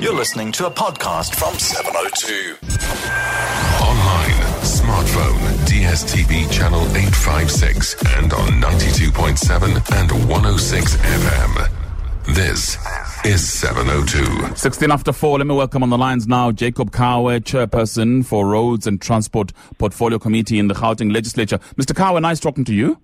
You're listening to a podcast from 702. Online, smartphone, DSTV channel 856 and on 92.7 and 106 FM. This is 702. 16 after 4. Let me welcome on the lines now Jacob Khawe, Chairperson for Roads and Transport Portfolio Committee in the Gauteng Legislature. Mr. Khawe, nice talking to you.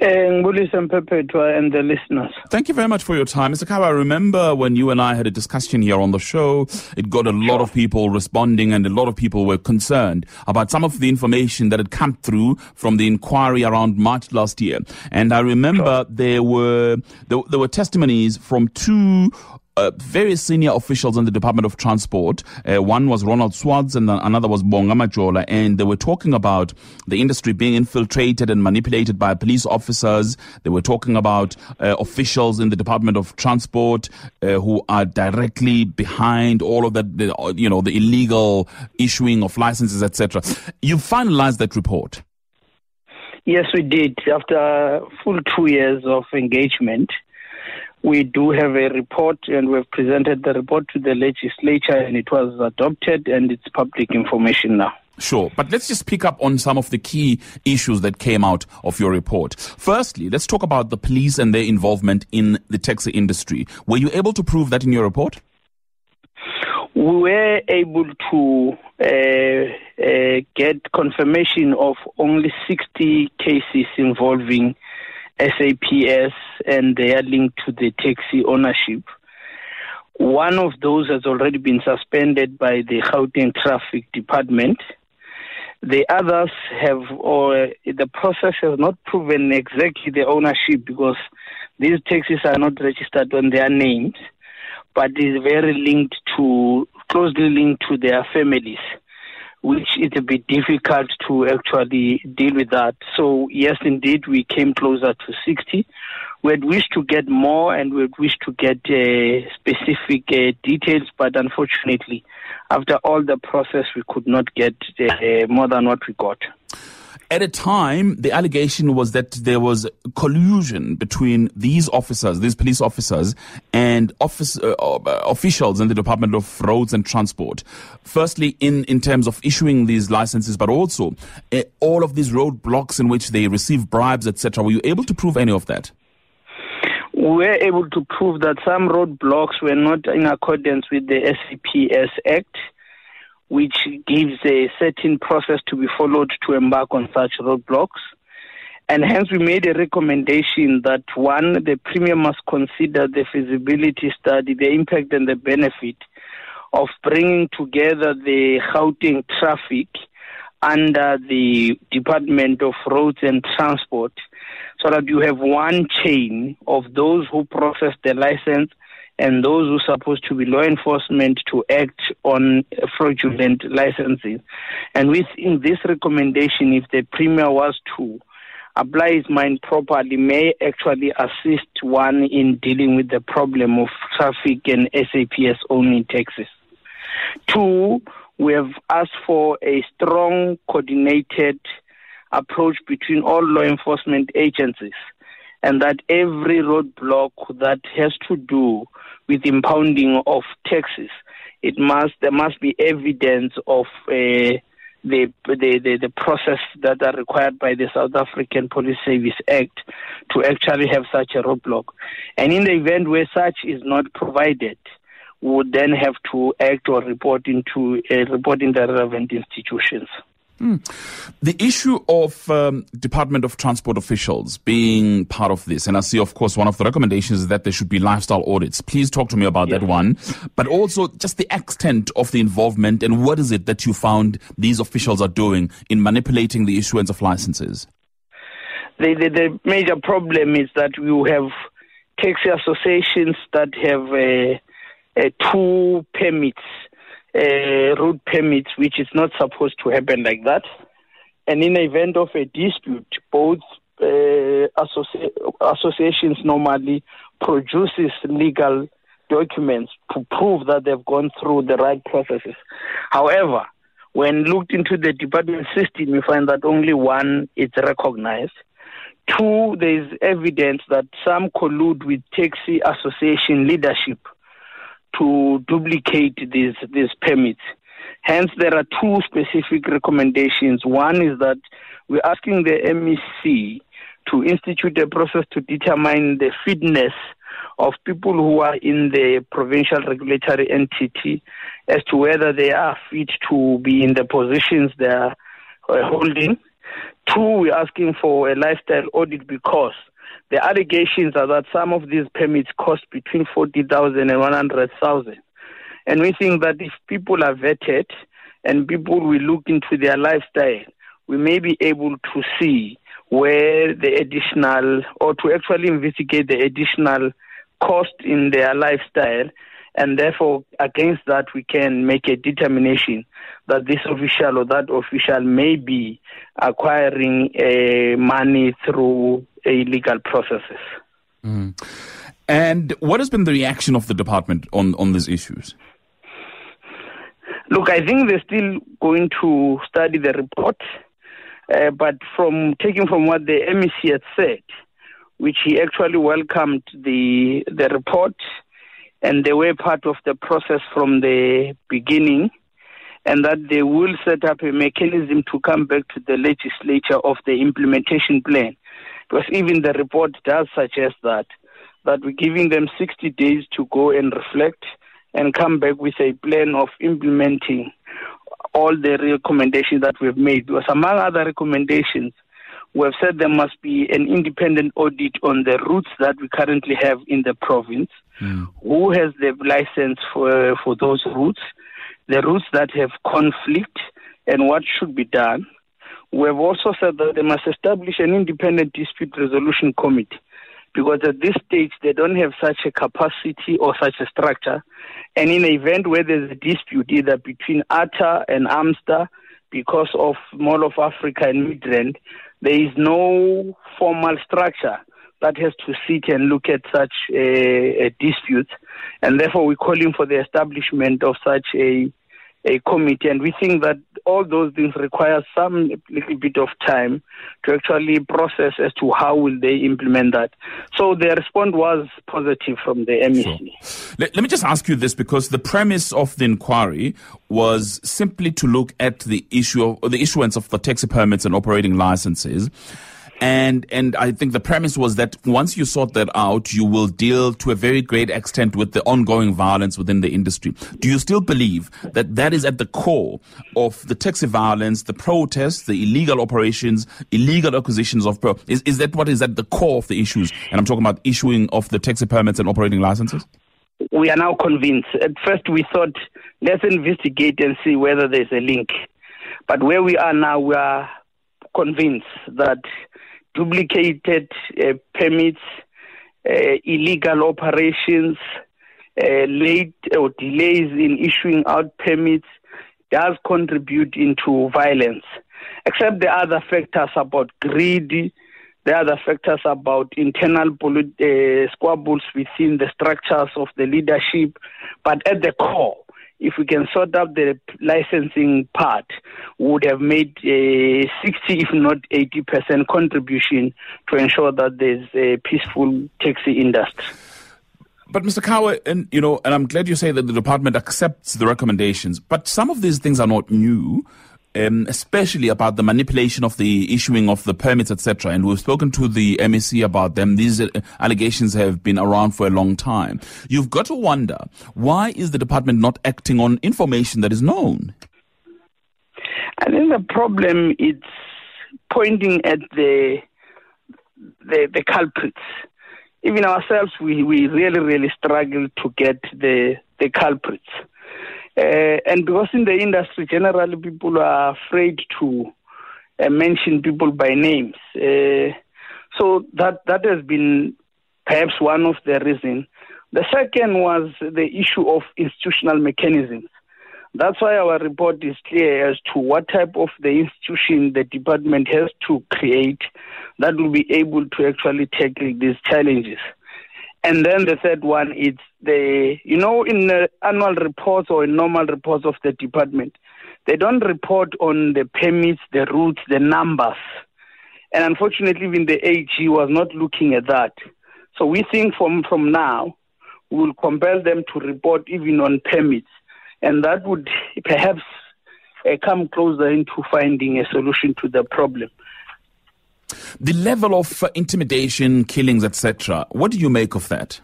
Eh, Ngulisa Mpepetwa eh, and the listeners. Thank you very much for your time. Mr. Khawe, I remember when you and I had a discussion here on the show, it got a lot of people responding and a lot of people were concerned about some of the information that had come through from the inquiry around March last year. And I remember there were there, there were testimonies from two uh, very senior officials in the Department of Transport. Uh, one was Ronald Swartz and another was Bonga Majola. And they were talking about the industry being infiltrated and manipulated by police officers. They were talking about uh, officials in the Department of Transport uh, who are directly behind all of that, the, you know, the illegal issuing of licenses, etc. You finalized that report. Yes, we did. After full two years of engagement, we do have a report and we've presented the report to the legislature and it was adopted and it's public information now. Sure, but let's just pick up on some of the key issues that came out of your report. Firstly, let's talk about the police and their involvement in the taxi industry. Were you able to prove that in your report? We were able to uh, uh, get confirmation of only 60 cases involving SAPS and they are linked to the taxi ownership. One of those has already been suspended by the Gauteng Traffic Department. The others have, or the process has not proven exactly the ownership because these taxis are not registered on their names, but is very linked to, closely linked to their families which is a bit difficult to actually deal with that. So, yes, indeed, we came closer to 60. We had wished to get more and we had wished to get uh, specific uh, details, but unfortunately, after all the process, we could not get uh, more than what we got. At a time, the allegation was that there was collusion between these officers, these police officers, and office, uh, uh, officials in the Department of Roads and Transport. Firstly, in, in terms of issuing these licenses, but also uh, all of these roadblocks in which they receive bribes, etc. Were you able to prove any of that? We were able to prove that some roadblocks were not in accordance with the SAPS Act which gives a certain process to be followed to embark on such roadblocks. And hence, we made a recommendation that one, the Premier must consider the feasibility study, the impact and the benefit of bringing together the Gauteng traffic under the Department of Roads and Transport so that you have one chain of those who process the license and those who are supposed to be law enforcement to act on fraudulent licenses. And within this recommendation, if the Premier was to apply his mind properly, may actually assist one in dealing with the problem of traffic and SAPS owning taxes. Two, we have asked for a strong, coordinated approach between all law enforcement agencies and that every roadblock that has to do with impounding of taxes, it must there must be evidence of uh, the, the, the process that are required by the South African Police Service Act to actually have such a roadblock. And in the event where such is not provided, would then have to act or report into uh, report in the relevant institutions. Mm. The issue of um, Department of Transport officials being part of this, and I see, of course, one of the recommendations is that there should be lifestyle audits. Please talk to me about yes. that one, but also just the extent of the involvement and what is it that you found these officials are doing in manipulating the issuance of licenses? The, the, the major problem is that we have taxi associations that have uh, uh, two permits uh, road permits, which is not supposed to happen like that. And in the event of a dispute, both uh, associ- associations normally produces legal documents to prove that they've gone through the right processes. However, when looked into the department system, you find that only one is recognized. Two, there is evidence that some collude with taxi association leadership to duplicate these these permits. Hence, there are two specific recommendations. One is that we're asking the MEC to institute a process to determine the fitness of people who are in the provincial regulatory entity as to whether they are fit to be in the positions they are uh, holding. Two, we're asking for a lifestyle audit because the allegations are that some of these permits cost between 40,000 and 100,000. And we think that if people are vetted and people will look into their lifestyle, we may be able to see where the additional, or to actually investigate the additional cost in their lifestyle. And therefore, against that, we can make a determination that this official or that official may be acquiring uh, money through illegal processes. Mm. And what has been the reaction of the department on, on these issues? Look, I think they're still going to study the report, uh, but from taking from what the MEC had said, which he actually welcomed the the report, and they were part of the process from the beginning, and that they will set up a mechanism to come back to the legislature of the implementation plan, because even the report does suggest that that we're giving them 60 days to go and reflect and come back with a plan of implementing all the recommendations that we've made. Because among other recommendations, we have said there must be an independent audit on the routes that we currently have in the province. Mm. Who has the license for for those routes? The routes that have conflict and what should be done. We have also said that they must establish an independent dispute resolution committee because at this stage they don't have such a capacity or such a structure. And in an event where there's a dispute either between ARTA and AMSTA because of Mall of Africa and Midrand, there is no formal structure that has to sit and look at such a, a dispute. And therefore we're calling for the establishment of such a a committee, and we think that all those things require some little bit of time to actually process as to how will they implement that. So the response was positive from the MEC. Sure. Let, let me just ask you this because the premise of the inquiry was simply to look at the issue of the issuance of the taxi permits and operating licenses and and I think the premise was that once you sort that out, you will deal to a very great extent with the ongoing violence within the industry. Do you still believe that that is at the core of the taxi violence, the protests, the illegal operations, illegal acquisitions of pro? Is is that what is at the core of the issues? And I'm talking about issuing of the taxi permits and operating licenses. We are now convinced. At first, we thought let's investigate and see whether there's a link. But where we are now, we are convinced that duplicated uh, permits, uh, illegal operations, uh, late or delays in issuing out permits does contribute into violence. Except the other factors about greed, the other factors about internal polit- uh, squabbles within the structures of the leadership, but at the core, if we can sort out the licensing part, would have made a 60, if not 80% contribution to ensure that there's a peaceful taxi industry. But Mr. Khawe, and you know, and I'm glad you say that the department accepts the recommendations. But some of these things are not new um, especially about the manipulation of the issuing of the permits, etc. And we've spoken to the MEC about them. These uh, allegations have been around for a long time. You've got to wonder why is the department not acting on information that is known? I think the problem is pointing at the the, the culprits. Even ourselves, we, we really, really struggle to get the the culprits. Uh, and because in the industry, generally people are afraid to uh, mention people by names. Uh, so that that has been perhaps one of the reasons. The second was the issue of institutional mechanisms. That's why our report is clear as to what type of the institution the department has to create that will be able to actually tackle these challenges. And then the third one is the, you know, in the annual reports or in normal reports of the department, they don't report on the permits, the routes, the numbers. And unfortunately, even the AG was not looking at that. So we think from, from now, we will compel them to report even on permits. And that would perhaps uh, come closer into finding a solution to the problem. The level of uh, intimidation, killings, etc., what do you make of that?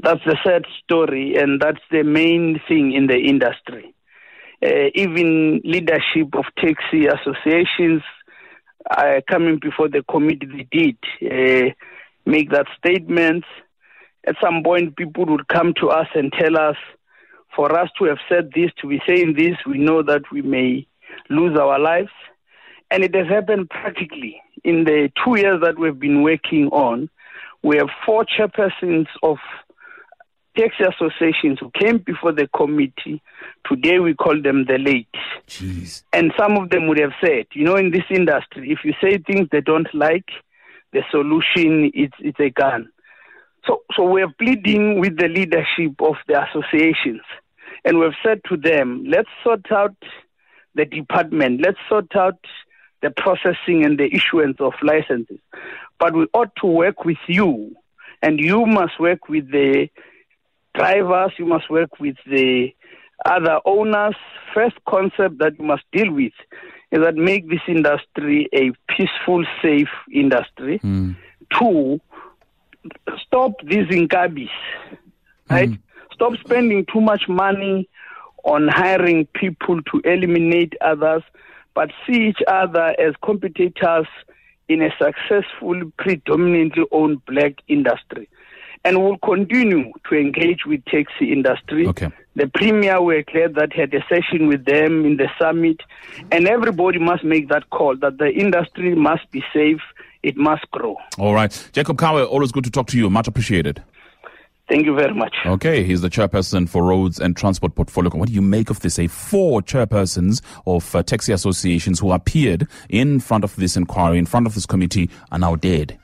That's the sad story, and that's the main thing in the industry. Uh, even leadership of taxi associations uh, coming before the committee, they did uh, make that statement. At some point, people would come to us and tell us, for us to have said this, to be saying this, we know that we may lose our lives. And it has happened practically. In the two years that we've been working on, we have four chairpersons of taxi associations who came before the committee. Today we call them the late. Jeez. And some of them would have said, you know, in this industry, if you say things they don't like, the solution is it's a gun. So, so we're pleading with the leadership of the associations, and we've said to them, let's sort out the department, let's sort out the processing and the issuance of licenses, but we ought to work with you, and you must work with the drivers, you must work with the other owners. First concept that you must deal with is that make this industry a peaceful, safe industry. Mm. Two, stop these incabis, right? Mm. Stop spending too much money on hiring people to eliminate others, but see each other as competitors in a successful, predominantly owned black industry. And we'll continue to engage with taxi industry. Okay. The premier were glad that had a session with them in the summit, and everybody must make that call that the industry must be safe, it must grow. All right. Jacob Khawe, always good to talk to you. Much appreciated. Thank you very much. Okay, he's the chairperson for Roads and Transport Portfolio. What do you make of this? A four chairpersons of uh, taxi associations who appeared in front of this inquiry, in front of this committee, are now dead.